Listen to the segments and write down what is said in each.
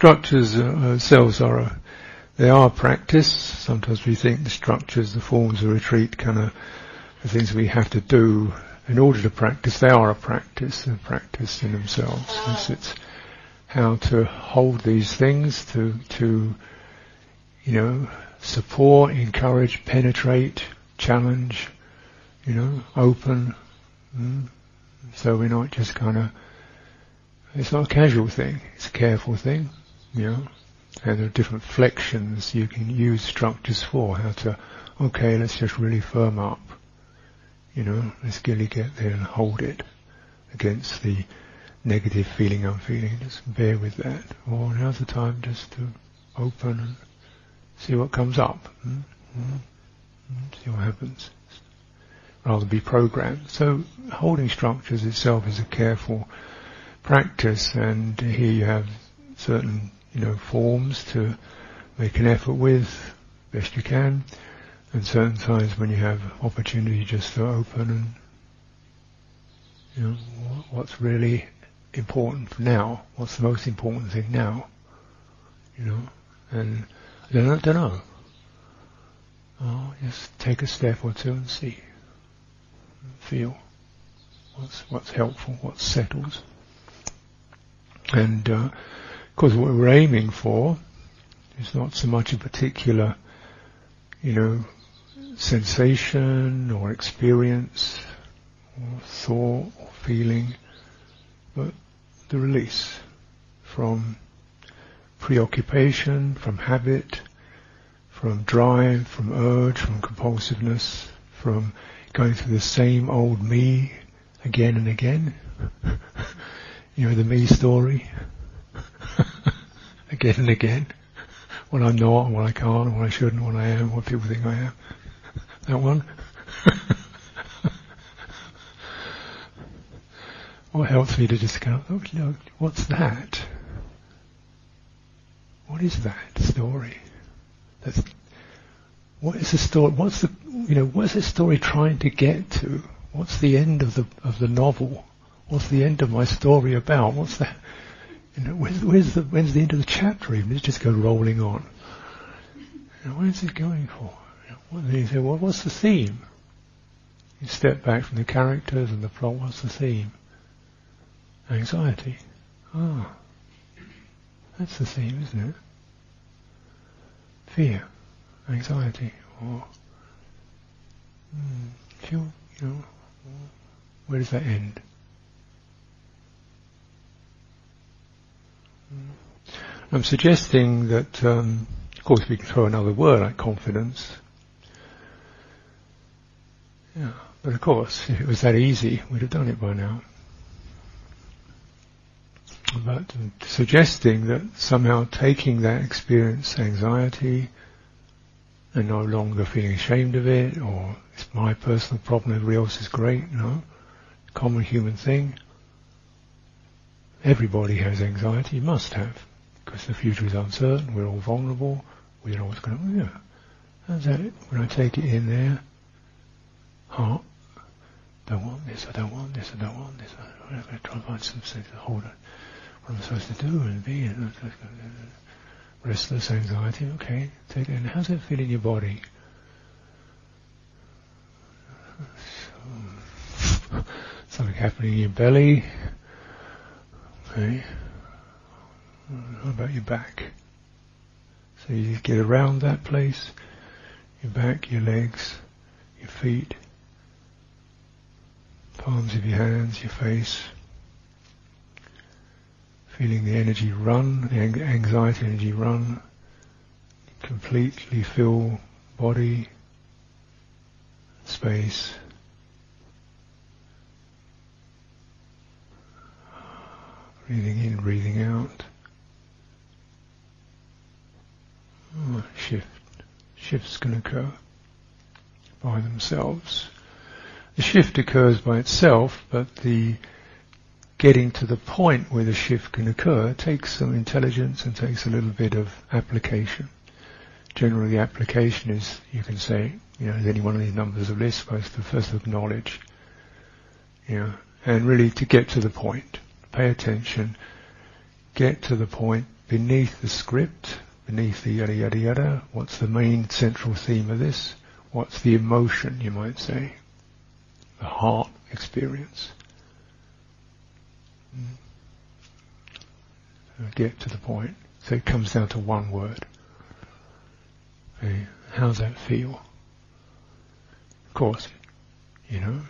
structures uh, themselves are a, they are practice. Sometimes we think the structures, the forms of retreat, kind of the things we have to do in order to practice. They are a practice, a practice in themselves. It's, it's how to hold these things, to to you know support, encourage, penetrate, challenge, you know, open. Mm. So we're not just kind of. It's not a casual thing. It's a careful thing, know. And there are different flexions you can use structures for. How to, okay, let's just really firm up. You know, let's really get there and hold it against the negative feeling I'm feeling. Just bear with that. Or now's the time just to open and see what comes up. Mm-hmm. See what happens. Rather be programmed. So holding structures itself is a careful practice and here you have certain, you know, forms to make an effort with best you can and certain times when you have opportunity just to open and you know, what's really important now? What's the most important thing now? You know, and I don't know. Don't know. Oh, just take a step or two and see, feel what's what's helpful, what settles, and uh, course what we're aiming for is not so much a particular, you know, sensation or experience or thought or feeling, but the release from preoccupation, from habit, from drive, from urge, from compulsiveness, from going through the same old me again and again. you know, the me story. again and again. What I'm not, what I can't, what I shouldn't, what I am, what people think I am. that one. what helps me to discover, oh, what's that? What is that story? That's, what is the story? What's the you know what's the story trying to get to? What's the end of the of the novel? What's the end of my story about? What's that? You know, where's, the when's the end of the chapter? Even it just go rolling on. You know, where's it going for? You know, say, well, what's the theme? You step back from the characters and the plot. What's the theme? Anxiety. Ah, that's the theme, isn't it? Fear anxiety or mm, feel, you know, where does that end? I'm suggesting that, um, of course, we can throw another word like confidence. Yeah, but of course, if it was that easy, we'd have done it by now. But suggesting that somehow taking that experience, anxiety, and no longer feeling ashamed of it, or it's my personal problem, everybody else is great, no. Common human thing. Everybody has anxiety, you must have, because the future is uncertain, we're all vulnerable, we don't know what's going to, oh, yeah. How's that when I take it in there, heart, don't want this, I don't want this, I don't want this, I, am going to try and find some of hold on, what am I supposed to do and be, and uh, uh, uh, restless anxiety, okay, take it in. How's that feel in your body? Something happening in your belly. Okay. How about your back? So you get around that place, your back, your legs, your feet, palms of your hands, your face, feeling the energy run, the anxiety energy run, completely fill body, space. Breathing in, breathing out. Oh, shift. Shifts can occur by themselves. The shift occurs by itself, but the getting to the point where the shift can occur takes some intelligence and takes a little bit of application. Generally, the application is, you can say, you know, is any one of these numbers of lists to first acknowledge, you know, and really to get to the point, pay attention, get to the point, beneath the script, beneath the yada yada yada, what's the main central theme of this? What's the emotion, you might say? The heart experience. Mm. So get to the point. So it comes down to one word. How's that feel? Of course, you know,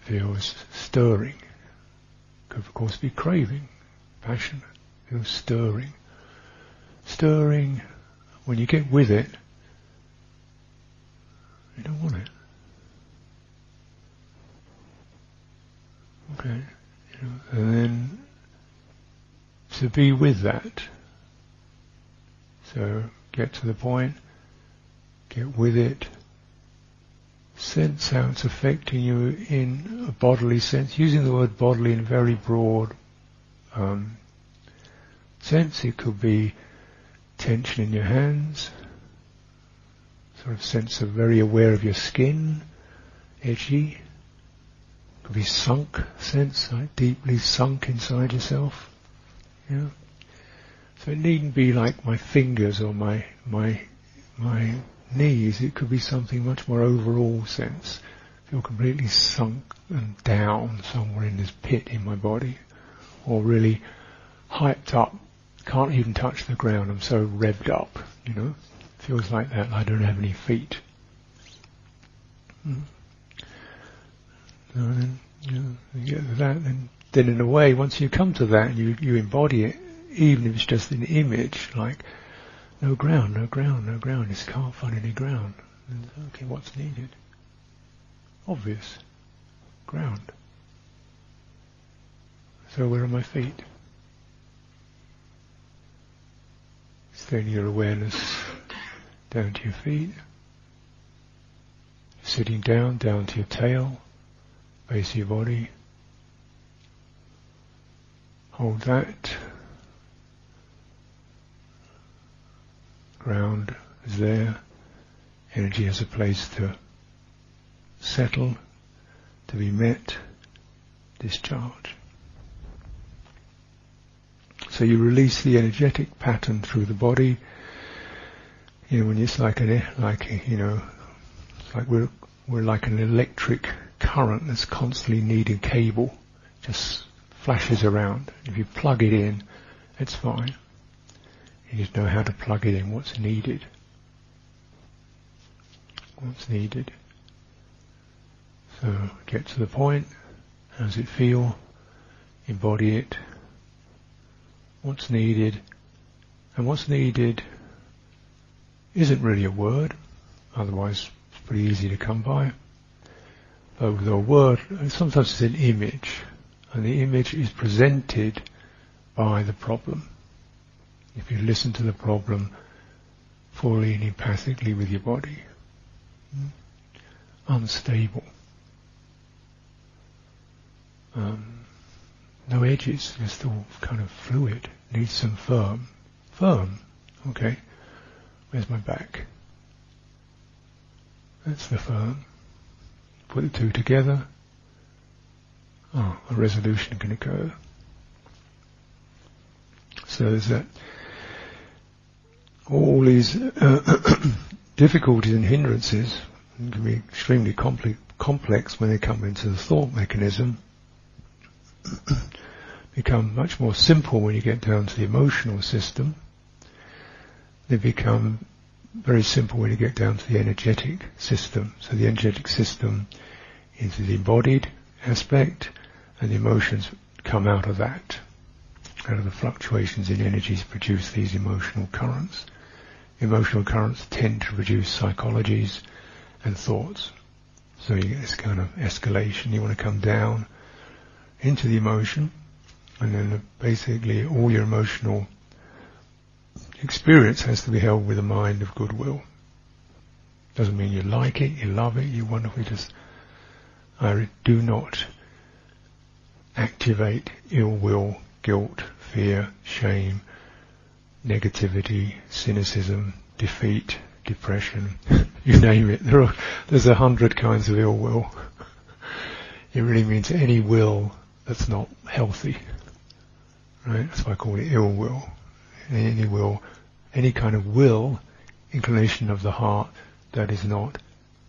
feels stirring. Could of course be craving, passion, feels stirring. Stirring, when you get with it, you don't want it. Okay, you know, and then to be with that. So get to the point, get with it, sense how it's affecting you in a bodily sense, using the word bodily in very broad um, sense. It could be tension in your hands, sort of sense of very aware of your skin, edgy. Could be sunk sense, like deeply sunk inside yourself. Yeah. So it needn't be like my fingers or my my my knees. It could be something much more overall sense. Feel completely sunk and down somewhere in this pit in my body, or really hyped up. Can't even touch the ground. I'm so revved up. You know, feels like that. I don't have any feet. Mm. then you, know, you get that, then then in a way, once you come to that, and you you embody it, even if it's just an image, like no ground, no ground, no ground. Just can't find any ground. Okay, what's needed? Obvious. Ground. So where are my feet? Staying your awareness down to your feet. Sitting down, down to your tail, base your body. Hold that. Ground is there. Energy has a place to settle, to be met, discharge. So you release the energetic pattern through the body. You know, when it's like an, like you know, like we're we're like an electric current that's constantly needing cable, just flashes around. If you plug it in, it's fine. You just know how to plug it in, what's needed. What's needed. So get to the point, how does it feel? Embody it. What's needed? And what's needed isn't really a word, otherwise it's pretty easy to come by. But with a word, sometimes it's an image, and the image is presented by the problem if you listen to the problem fully and empathically with your body. Hmm? Unstable. Um, no edges, just all kind of fluid. Needs some firm. Firm. Okay. Where's my back? That's the firm. Put the two together. Oh, a resolution can occur. So there's that all these uh, difficulties and hindrances can be extremely complex when they come into the thought mechanism, become much more simple when you get down to the emotional system. They become very simple when you get down to the energetic system. So the energetic system is the embodied aspect, and the emotions come out of that. Out of the fluctuations in energies produce these emotional currents emotional currents tend to produce psychologies and thoughts. So you get this kind of escalation. You want to come down into the emotion, and then basically all your emotional experience has to be held with a mind of goodwill. Doesn't mean you like it, you love it, you want wonderfully just, I do not activate ill will, guilt, fear, shame, negativity, cynicism, defeat, depression, you name it. There are, there's a hundred kinds of ill will. It really means any will that's not healthy. Right? That's why I call it ill will. any will, any kind of will, inclination of the heart that is not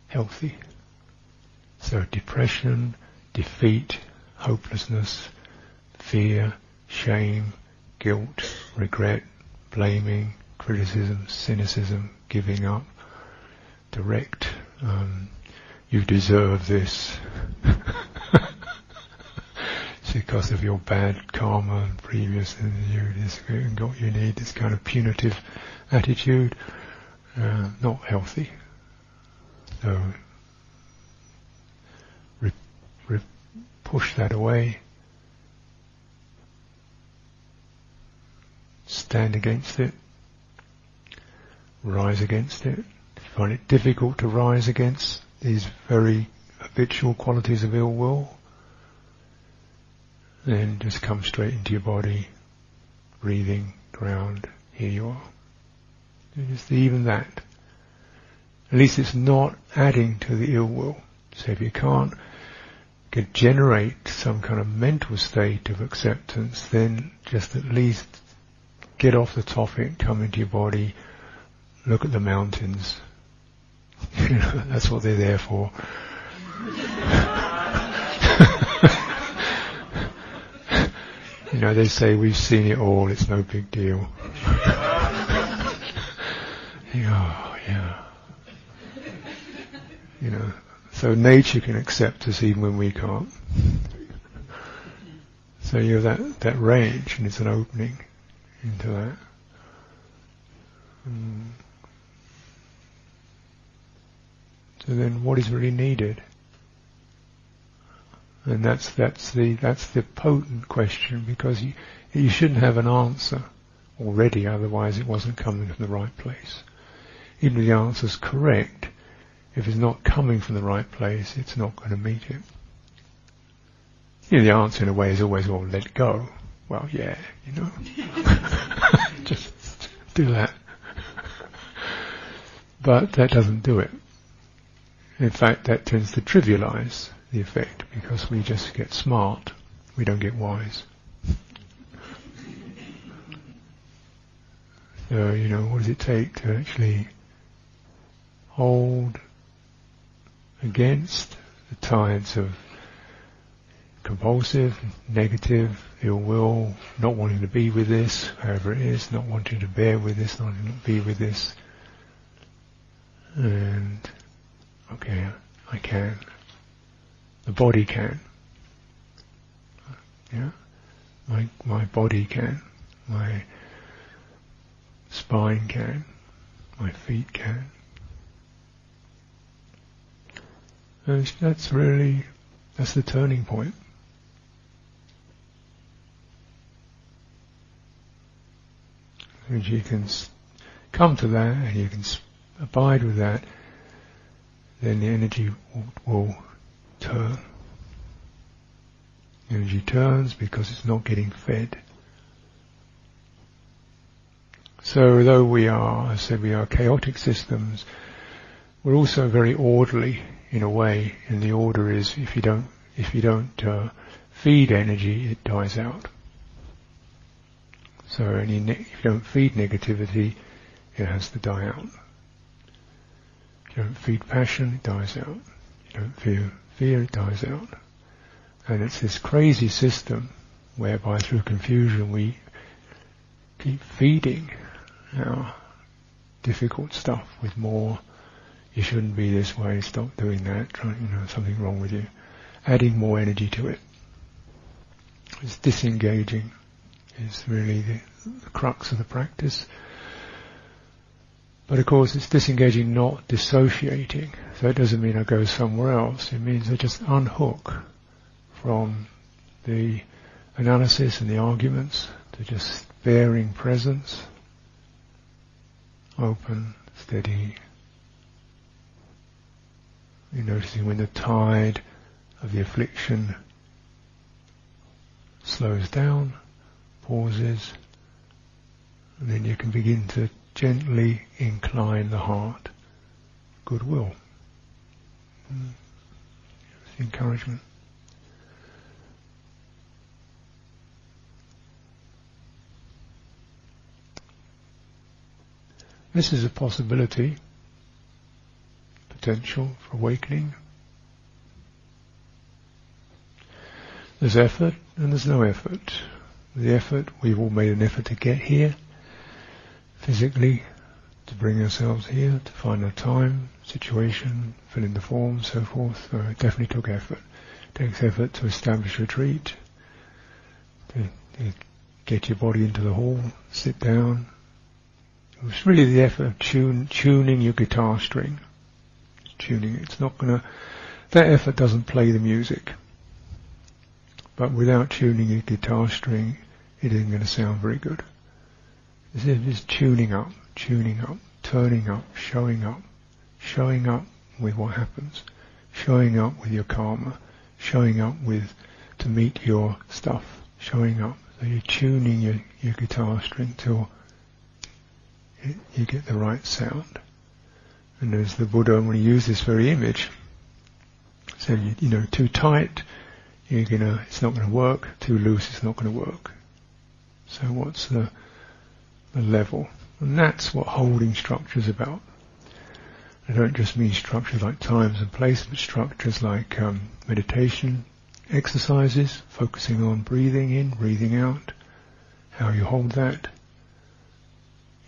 healthy. So depression, defeat, hopelessness, fear, shame, guilt, regret, blaming, criticism, cynicism, giving up, direct, um, you deserve this. because of your bad karma and previous and you and got you need this kind of punitive attitude, uh, not healthy. So re- re- push that away. Stand against it. Rise against it. Find it difficult to rise against these very habitual qualities of ill will. Then just come straight into your body, breathing, ground, here you are. Just even that. At least it's not adding to the ill will. So if you can't generate some kind of mental state of acceptance, then just at least get off the topic, come into your body, look at the mountains. that's what they're there for. you know, they say we've seen it all, it's no big deal. oh, yeah. You know, so nature can accept us even when we can't. So you have that, that range and it's an opening into that. Mm. So then what is really needed? And that's, that's the, that's the potent question because you, you shouldn't have an answer already, otherwise it wasn't coming from the right place. Even if the answer's correct, if it's not coming from the right place, it's not going to meet it. You know, the answer in a way is always, well, let go. Well, yeah, you know. Just do that. but that doesn't do it. In fact, that tends to trivialize the effect because we just get smart. We don't get wise. So, you know, what does it take to actually hold against the tides of compulsive, negative, ill will, not wanting to be with this, however it is, not wanting to bear with this, not wanting to be with this. And, okay, I can. The body can. Yeah? My, my body can. My spine can. My feet can. And that's really, that's the turning point. If you can come to that and you can abide with that, then the energy will, will turn. Energy turns because it's not getting fed. So though we are, as I said, we are chaotic systems, we're also very orderly in a way, and the order is if you don't if you don't uh, feed energy, it dies out. So any ne- if you don't feed negativity, it has to die out. If you don't feed passion, it dies out. If you don't feel fear, it dies out. And it's this crazy system whereby through confusion we keep feeding our difficult stuff with more you shouldn't be this way, stop doing that, try, you know, something wrong with you. Adding more energy to it. It's disengaging is really the, the crux of the practice. But of course it's disengaging, not dissociating. So it doesn't mean I go somewhere else. It means I just unhook from the analysis and the arguments to just bearing presence, open, steady, you're noticing when the tide of the affliction slows down, pauses, and then you can begin to gently incline the heart. Goodwill. Mm. Encouragement. This is a possibility, potential for awakening. There's effort and there's no effort. The effort, we've all made an effort to get here, physically, to bring ourselves here, to find our time, situation, fill in the forms, so forth. So it definitely took effort. It takes effort to establish retreat, to, to get your body into the hall, sit down. It was really the effort of tune, tuning your guitar string. Tuning it. It's not gonna, that effort doesn't play the music. But without tuning your guitar string, it isn't going to sound very good. It's just tuning up, tuning up, turning up, showing up, showing up with what happens, showing up with your karma, showing up with to meet your stuff, showing up. So you're tuning your, your guitar string till it, you get the right sound. And as the Buddha, when he used this very image, said, you, you know, too tight, you're gonna, it's not going to work. Too loose, it's not going to work. So what's the, the level? And that's what holding structure is about. I don't just mean structures like times and place, but structures like um, meditation, exercises, focusing on breathing in, breathing out, how you hold that,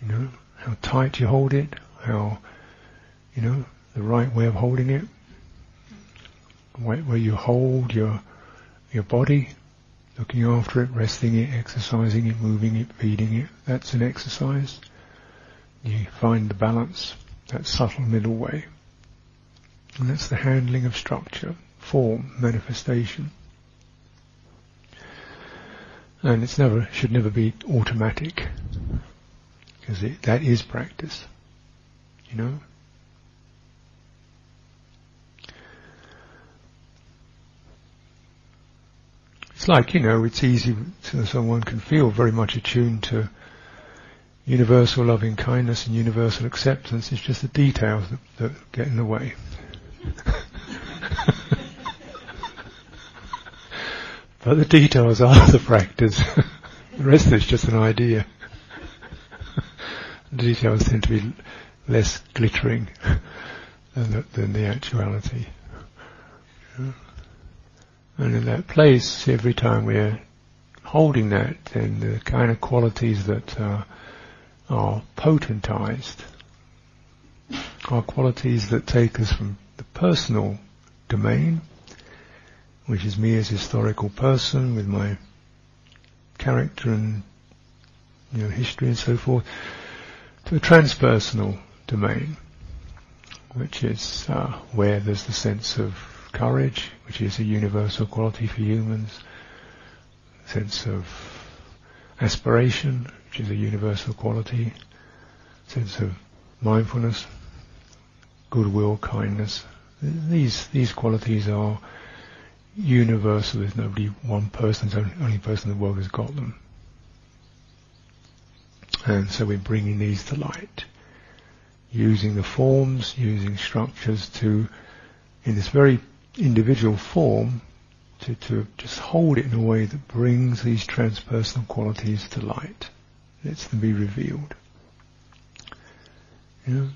you know, how tight you hold it, how, you know, the right way of holding it, where you hold your your body, looking after it, resting it, exercising it, moving it, feeding it. That's an exercise. You find the balance, that subtle middle way. And that's the handling of structure, form, manifestation. And it's never, should never be automatic. Because that is practice. You know? It's like, you know, it's easy so someone can feel very much attuned to universal loving kindness and universal acceptance. It's just the details that, that get in the way. but the details are the practice. the rest it's just an idea. the details tend to be less glittering than the, than the actuality. Yeah. And in that place, every time we're holding that, then the kind of qualities that uh, are potentized are qualities that take us from the personal domain, which is me as historical person with my character and you know history and so forth, to a transpersonal domain, which is uh, where there's the sense of courage, which is a universal quality for humans, sense of aspiration, which is a universal quality, sense of mindfulness, goodwill, kindness. These these qualities are universal. There's nobody, one person, the only person in the world has got them. And so we're bringing these to light, using the forms, using structures to, in this very individual form to, to just hold it in a way that brings these transpersonal qualities to light, lets them be revealed. Know?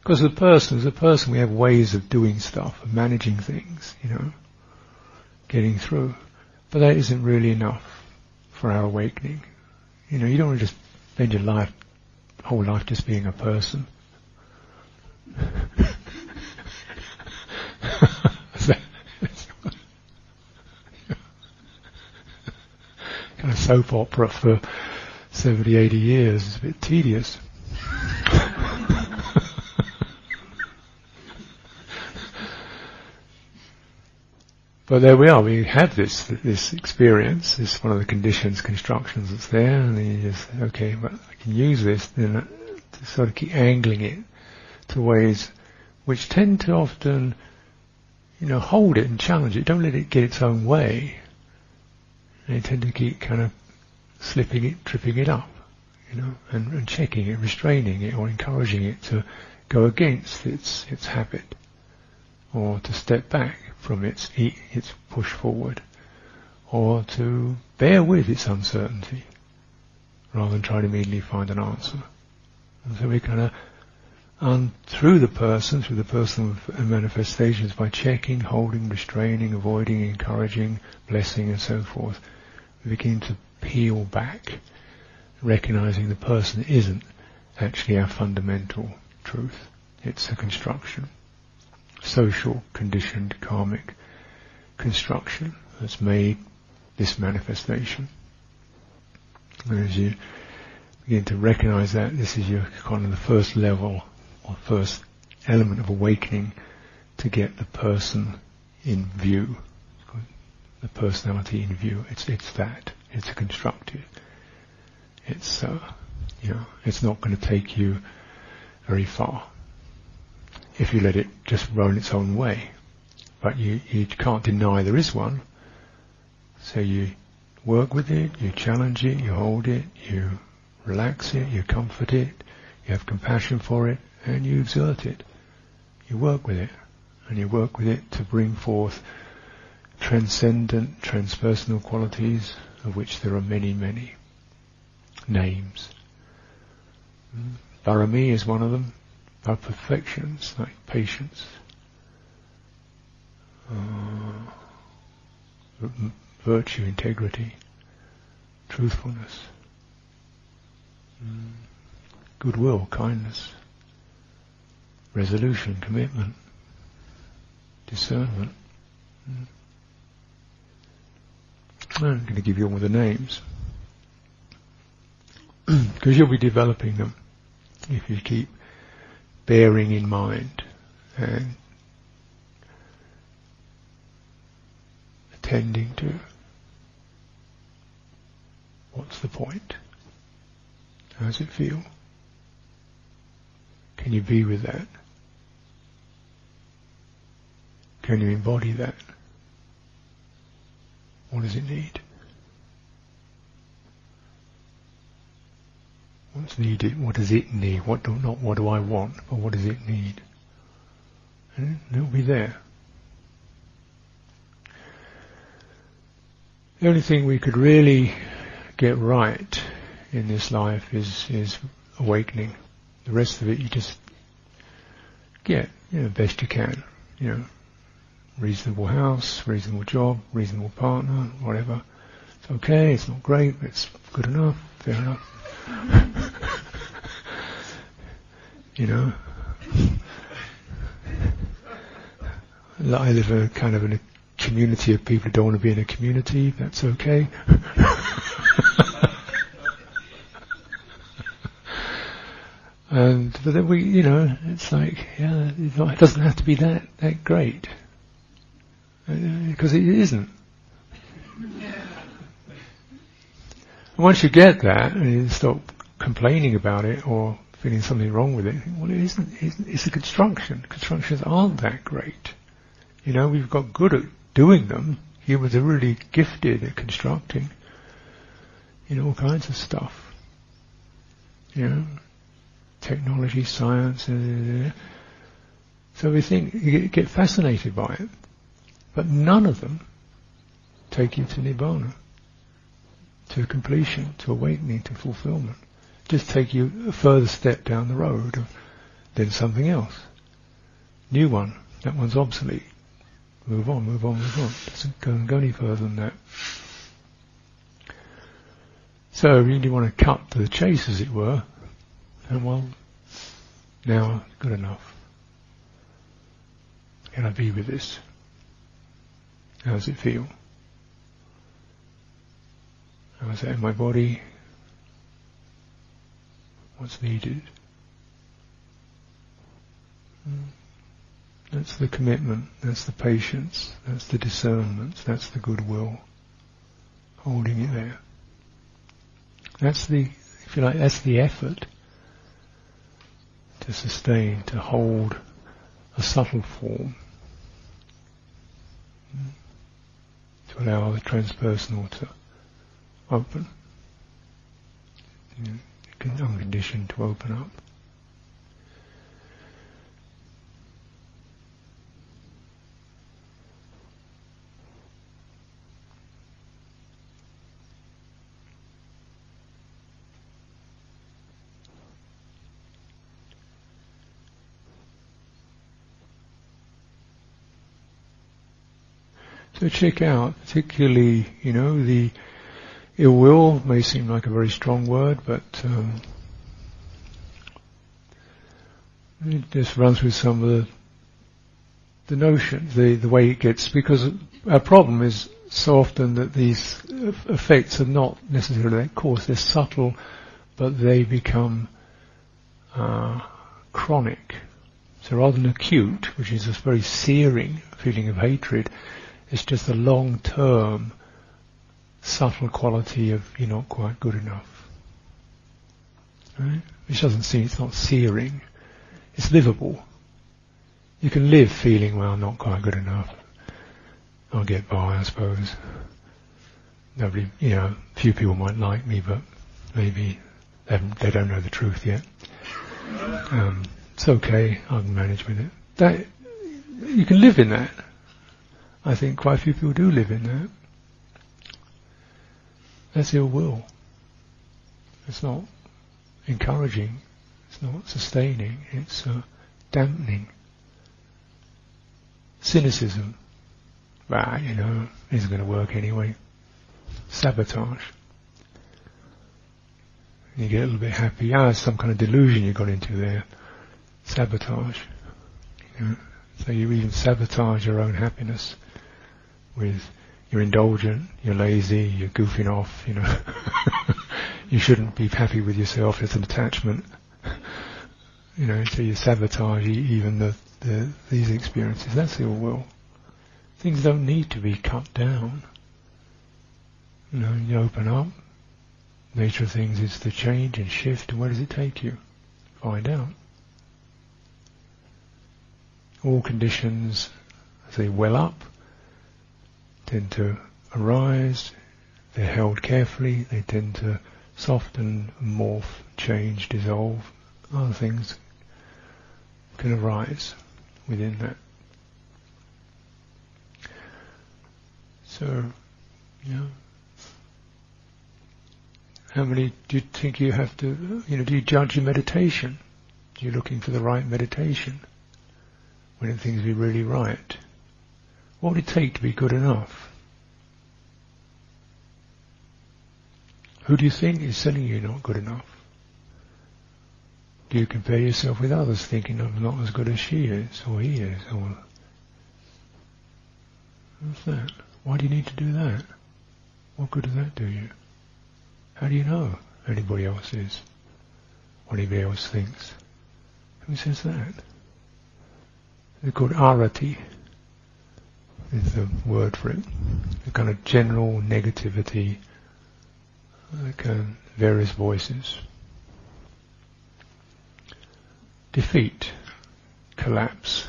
Because the person, as a person, we have ways of doing stuff, of managing things, you know, getting through. But that isn't really enough for our awakening. You know, you don't want to just spend your life, whole life just being a person. kind of soap opera for 70, 80 years is a bit tedious. But there we are. We have this this experience. It's one of the conditions, constructions that's there, and you just okay, but I can use this then uh, to sort of keep angling it to ways which tend to often, you know, hold it and challenge it. Don't let it get its own way. They tend to keep kind of slipping it, tripping it up, you know, and, and checking it, restraining it, or encouraging it to go against its its habit, or to step back from its its push forward, or to bear with its uncertainty, rather than try to immediately find an answer. And so we kind of, and through the person, through the personal uh, manifestations, by checking, holding, restraining, avoiding, encouraging, blessing, and so forth, begin to peel back, recognizing the person isn't actually our fundamental truth. It's a construction. Social, conditioned, karmic construction that's made this manifestation. And as you begin to recognize that, this is your kind of the first level or first element of awakening to get the person in view. The personality in view. It's, it's that. It's a constructive. It's, uh, you know, it's not going to take you very far if you let it just roll its own way. But you, you can't deny there is one. So you work with it, you challenge it, you hold it, you relax it, you comfort it, you have compassion for it, and you exert it. You work with it, and you work with it to bring forth transcendent, transpersonal qualities, of which there are many, many names. Parami is one of them. Our perfections, like patience, uh, virtue, integrity, truthfulness, mm. goodwill, kindness, resolution, commitment, discernment. Mm. I'm going to give you all the names because you'll be developing them if you keep bearing in mind and attending to what's the point? How does it feel? Can you be with that? Can you embody that? What does it need? What's needed? What does it need? What do, not what do I want, but what does it need? And it'll be there. The only thing we could really get right in this life is is awakening. The rest of it you just get, you know, best you can. You know, reasonable house, reasonable job, reasonable partner, whatever. It's okay, it's not great, but it's good enough, fair enough. you know. I live a kind of in a community of people who don't want to be in a community. That's okay. and but then we, you know, it's like yeah, it doesn't have to be that that great because uh, it isn't. once you get that and you stop complaining about it or feeling something wrong with it, well, it isn't. It's a construction. Constructions aren't that great. You know, we've got good at doing them. Humans are really gifted at constructing. You know, all kinds of stuff. You know, technology, science. Uh, so we think you get fascinated by it, but none of them take you to nibbana to completion, to awakening, to fulfillment. Just take you a further step down the road, then something else. New one. That one's obsolete. Move on, move on, move on. Doesn't go, go any further than that. So you really want to cut to the chase, as it were. And well, now good enough. Can I be with this? How does it feel? I was in my body. What's needed? Hmm. That's the commitment, that's the patience, that's the discernment, that's the goodwill. Holding it there. That's the, if you like, that's the effort to sustain, to hold a subtle form. Hmm. To allow the transpersonal to open. Unconditioned to open up. So check out, particularly, you know, the ill will may seem like a very strong word, but um, it just runs with some of the the notion, the the way it gets. Because our problem is so often that these effects are not necessarily that cause; they're subtle, but they become uh, chronic. So rather than acute, which is this very searing feeling of hatred, it's just a long-term, subtle quality of you're not quite good enough. Right? Which doesn't seem, it's not searing. It's livable. You can live feeling, well, not quite good enough. I'll get by, I suppose. Nobody, you know, few people might like me, but maybe they, they don't know the truth yet. Um, it's okay, I can manage with it. That, you can live in that. I think quite a few people do live in that. That's ill will. It's not encouraging. It's not sustaining. It's uh, dampening. Cynicism. Bah, you know, isn't going to work anyway. Sabotage. You get a little bit happy. Ah, some kind of delusion you got into there. Sabotage. You know, so you even sabotage your own happiness with you're indulgent, you're lazy, you're goofing off, you know. you shouldn't be happy with yourself, it's an attachment. you know, so you sabotage even the, the, these experiences. That's ill will. Things don't need to be cut down. You know, you open up. Nature of things is to change and shift, and where does it take you? Find out. All conditions, as they well up, tend to arise, they're held carefully, they tend to soften, morph, change, dissolve. Other things can arise within that. So, yeah. How many do you think you have to, you know, do you judge your meditation? You're looking for the right meditation when things be really right. What would it take to be good enough? Who do you think is telling you you're not good enough? Do you compare yourself with others thinking I'm not as good as she is or he is or what's that? Why do you need to do that? What good does that do you? How do you know anybody else is? What anybody else thinks? Who says that? They're called arati is the word for it. A kind of general negativity, like uh, various voices. Defeat, collapse.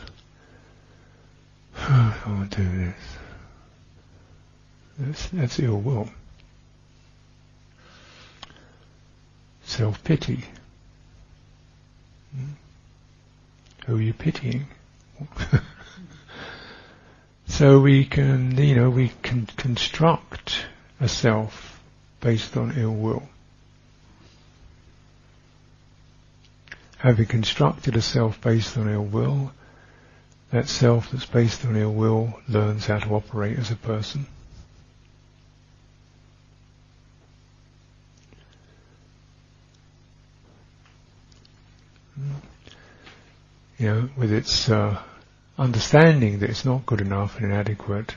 I want to do this. That's, that's ill will. Self-pity. Hmm? Who are you pitying? So we can, you know, we can construct a self based on ill will. Having constructed a self based on ill will, that self that's based on ill will learns how to operate as a person. You know, with its uh, understanding that it's not good enough and inadequate,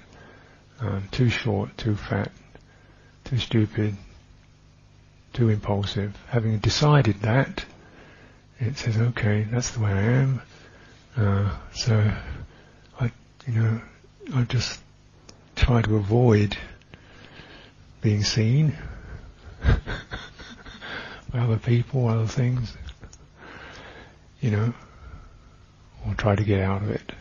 um, too short, too fat, too stupid, too impulsive. Having decided that, it says, okay, that's the way I am. Uh, so, I, you know, I just try to avoid being seen by other people, other things, you know, or try to get out of it.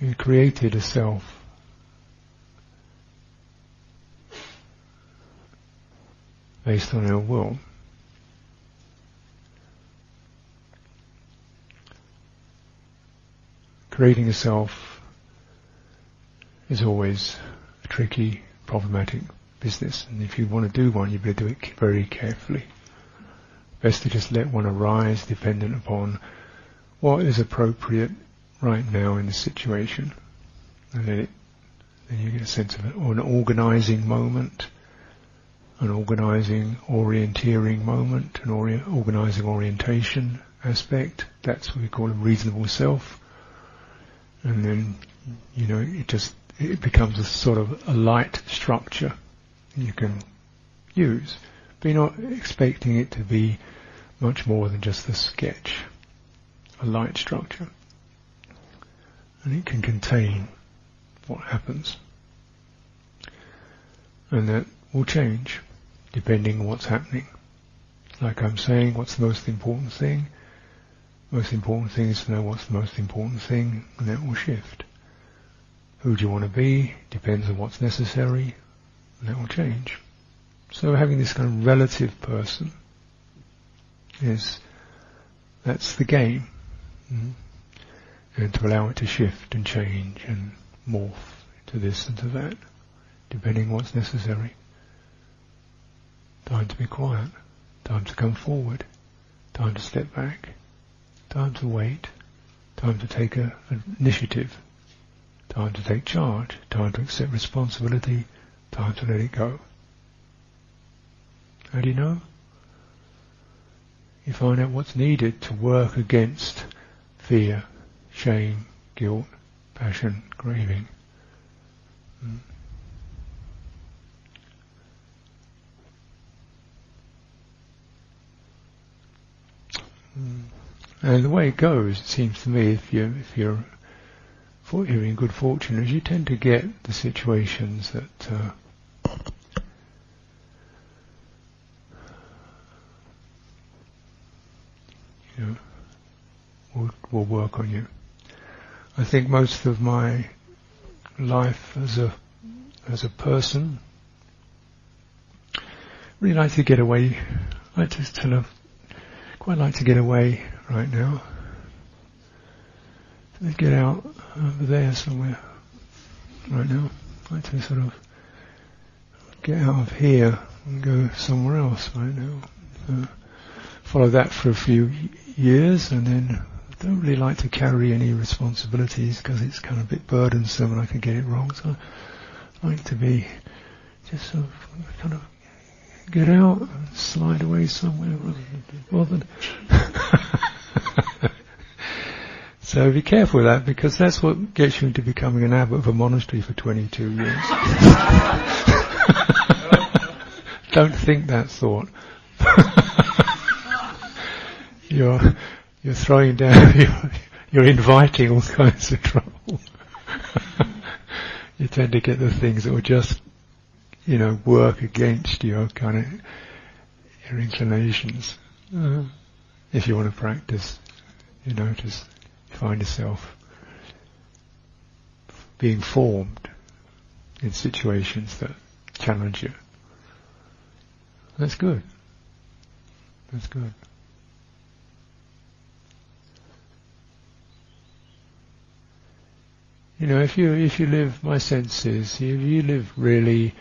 You created a self. Based on our will. Creating a self is always a tricky, problematic business. And if you want to do one, you better do it very carefully. Best to just let one arise dependent upon what is appropriate right now in the situation, and then, it, then you get a sense of an organizing moment, an organizing, orienteering moment, an ori- organizing orientation aspect. That's what we call a reasonable self. And then, you know, it just it becomes a sort of a light structure you can use. But you're not expecting it to be much more than just a sketch, a light structure. And it can contain what happens. And that will change depending on what's happening. Like I'm saying, what's the most important thing? Most important thing is to know what's the most important thing, and that will shift. Who do you want to be? Depends on what's necessary, and that will change. So having this kind of relative person is, that's the game. Mm-hmm. And to allow it to shift and change and morph to this and to that, depending what's necessary. Time to be quiet. Time to come forward. Time to step back. Time to wait. Time to take a, an initiative. Time to take charge. Time to accept responsibility. Time to let it go. How do you know? You find out what's needed to work against fear, shame, guilt, passion, craving. Mm. Mm. And the way it goes, it seems to me, if you if you're you're in good fortune, is you tend to get the situations that uh, you know will will work on you. I think most of my life as a as a person really like to get away. I just sort of quite like to get away right now. Let's get out over there somewhere right now. I'd like to sort of get out of here and go somewhere else right now. Uh, follow that for a few years and then I don't really like to carry any responsibilities because it's kind of a bit burdensome and I can get it wrong. So I like to be just sort of kind of get out and slide away somewhere rather than So be careful with that because that's what gets you into becoming an abbot of a monastery for 22 years. Don't think that thought. you're, you're throwing down, you're, you're inviting all kinds of trouble. you tend to get the things that will just, you know, work against your kind of, your inclinations. Uh, if you want to practice, you know, just find yourself being formed in situations that challenge you. That's good. That's good. You know, if you if you live, my sense is, if you live really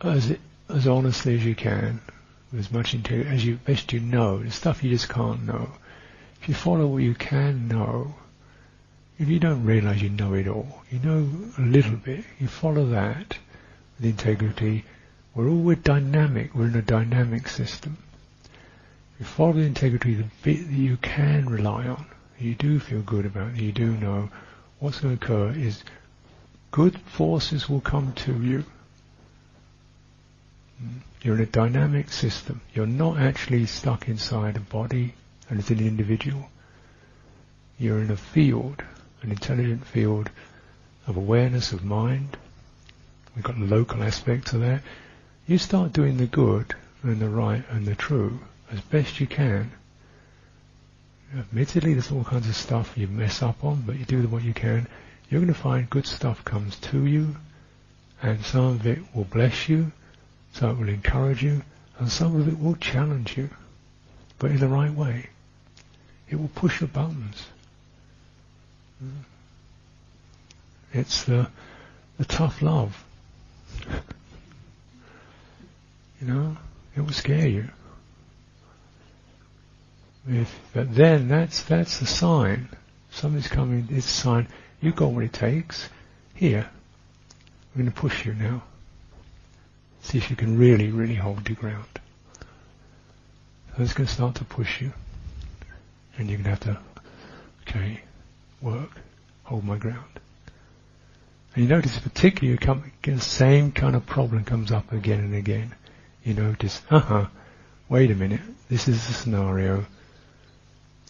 as as honestly as you can, with as much integrity as you best you know, the stuff you just can't know, if you follow what you can know, if you don't realize you know it all, you know a little bit, you follow that with integrity, we're all we're dynamic, we're in a dynamic system. You follow the integrity, the bit that you can rely on, you do feel good about, you do know what's going to occur is good forces will come to you. You're in a dynamic system. You're not actually stuck inside a body and as an individual. You're in a field, an intelligent field of awareness of mind. We've got local aspects of that. You start doing the good and the right and the true as best you can. Admittedly, there's all kinds of stuff you mess up on, but you do what you can. You're going to find good stuff comes to you, and some of it will bless you, some of it will encourage you, and some of it will challenge you, but in the right way. It will push your buttons. It's the, the tough love. you know, it will scare you. If, but then that's that's a sign. Something's coming. It's a sign. You've got what it takes. Here, I'm going to push you now. See if you can really, really hold your ground. So it's going to start to push you, and you're going to have to, okay, work, hold my ground. And you notice, particularly, you come, the same kind of problem comes up again and again. You notice, uh-huh, wait a minute, this is the scenario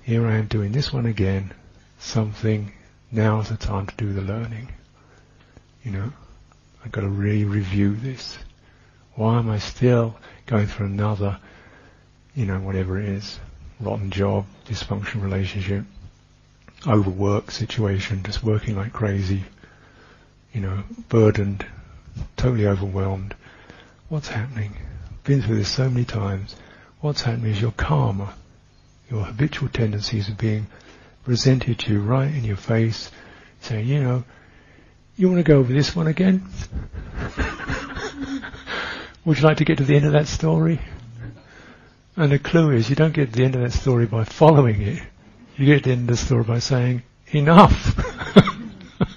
here I am doing this one again, something, now's the time to do the learning. You know, I've got to really review this. Why am I still going through another, you know, whatever it is, rotten job, dysfunctional relationship, overwork situation, just working like crazy, you know, burdened, totally overwhelmed. What's happening? Been through this so many times. What's happening is your karma your habitual tendencies are being presented to you right in your face, saying, you know, you want to go over this one again? Would you like to get to the end of that story? And the clue is you don't get to the end of that story by following it. You get to the end of the story by saying, enough.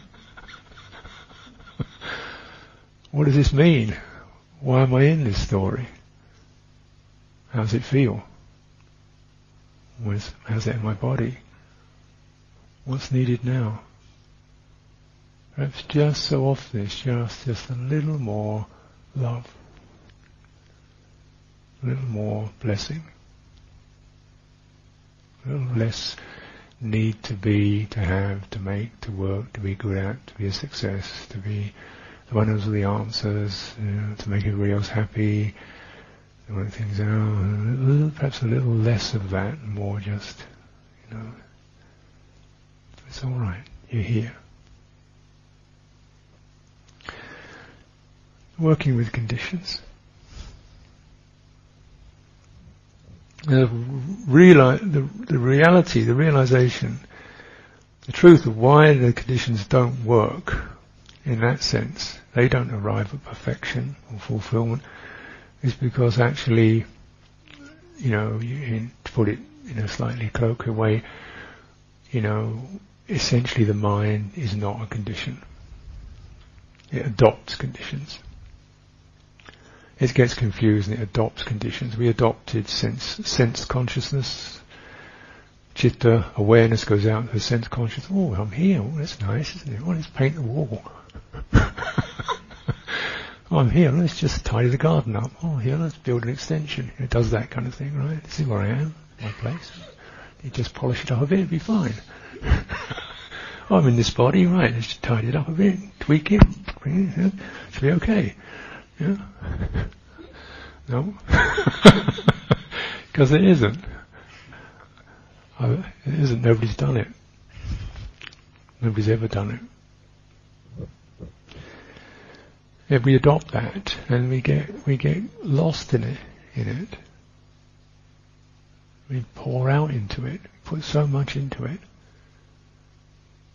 what does this mean? Why am I in this story? How does it feel? Was how's that in my body? What's needed now? Perhaps just so often it's just just a little more love, a little more blessing, a little less need to be, to have, to make, to work, to be good at, to be a success, to be the one who knows all the answers, you know, to make everybody else happy, things out. Oh, perhaps a little less of that, more just, you know, it's all right. You're here. Working with conditions. The, reali- the, the reality, the realization, the truth of why the conditions don't work in that sense, they don't arrive at perfection or fulfillment is because actually, you know, you, to put it in a slightly colloquial way, you know, essentially the mind is not a condition. It adopts conditions. It gets confused and it adopts conditions. We adopted sense, sense consciousness. Chitta, awareness goes out to the sense consciousness. Oh, I'm here. Oh, that's nice, isn't it? Oh, let's paint the wall. Oh, I'm here, let's just tidy the garden up. Oh, here, let's build an extension. It does that kind of thing, right? This is where I am, my place. You just polish it up a bit, it'll be fine. oh, I'm in this body, right, let's just tidy it up a bit, tweak it, bring it, yeah, should be okay. Yeah? No? Because it isn't. It isn't, nobody's done it. Nobody's ever done it. If we adopt that, and we get we get lost in it, in it. We pour out into it, put so much into it,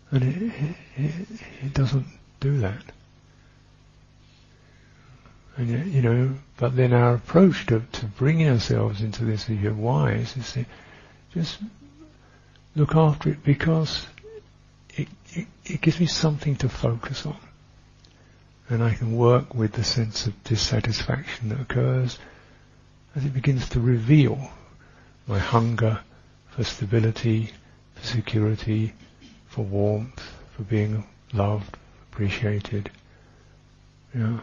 and it it, it doesn't do that. And yet, you know, but then our approach to, to bringing ourselves into this, if you're wise, is to just look after it because it, it, it gives me something to focus on and I can work with the sense of dissatisfaction that occurs as it begins to reveal my hunger for stability, for security, for warmth, for being loved, appreciated. Know?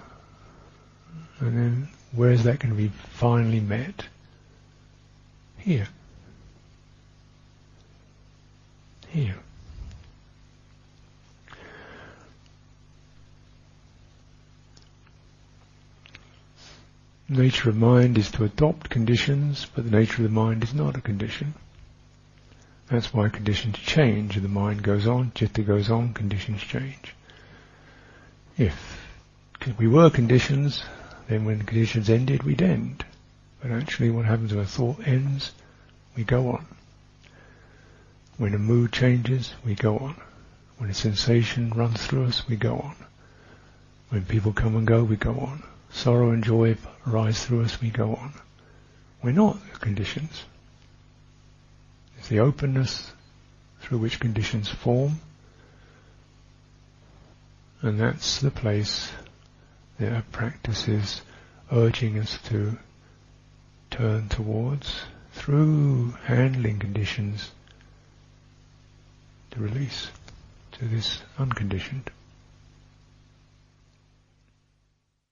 And then where is that going to be finally met? Here. Here. Nature of mind is to adopt conditions, but the nature of the mind is not a condition. That's why conditions change, the mind goes on, chitta goes on, conditions change. If we were conditions, then when conditions ended, we'd end. But actually what happens when a thought ends, we go on. When a mood changes, we go on. When a sensation runs through us, we go on. When people come and go, we go on sorrow and joy arise through us, we go on. We're not the conditions. It's the openness through which conditions form. And that's the place that our practice is urging us to turn towards through handling conditions to release to this unconditioned.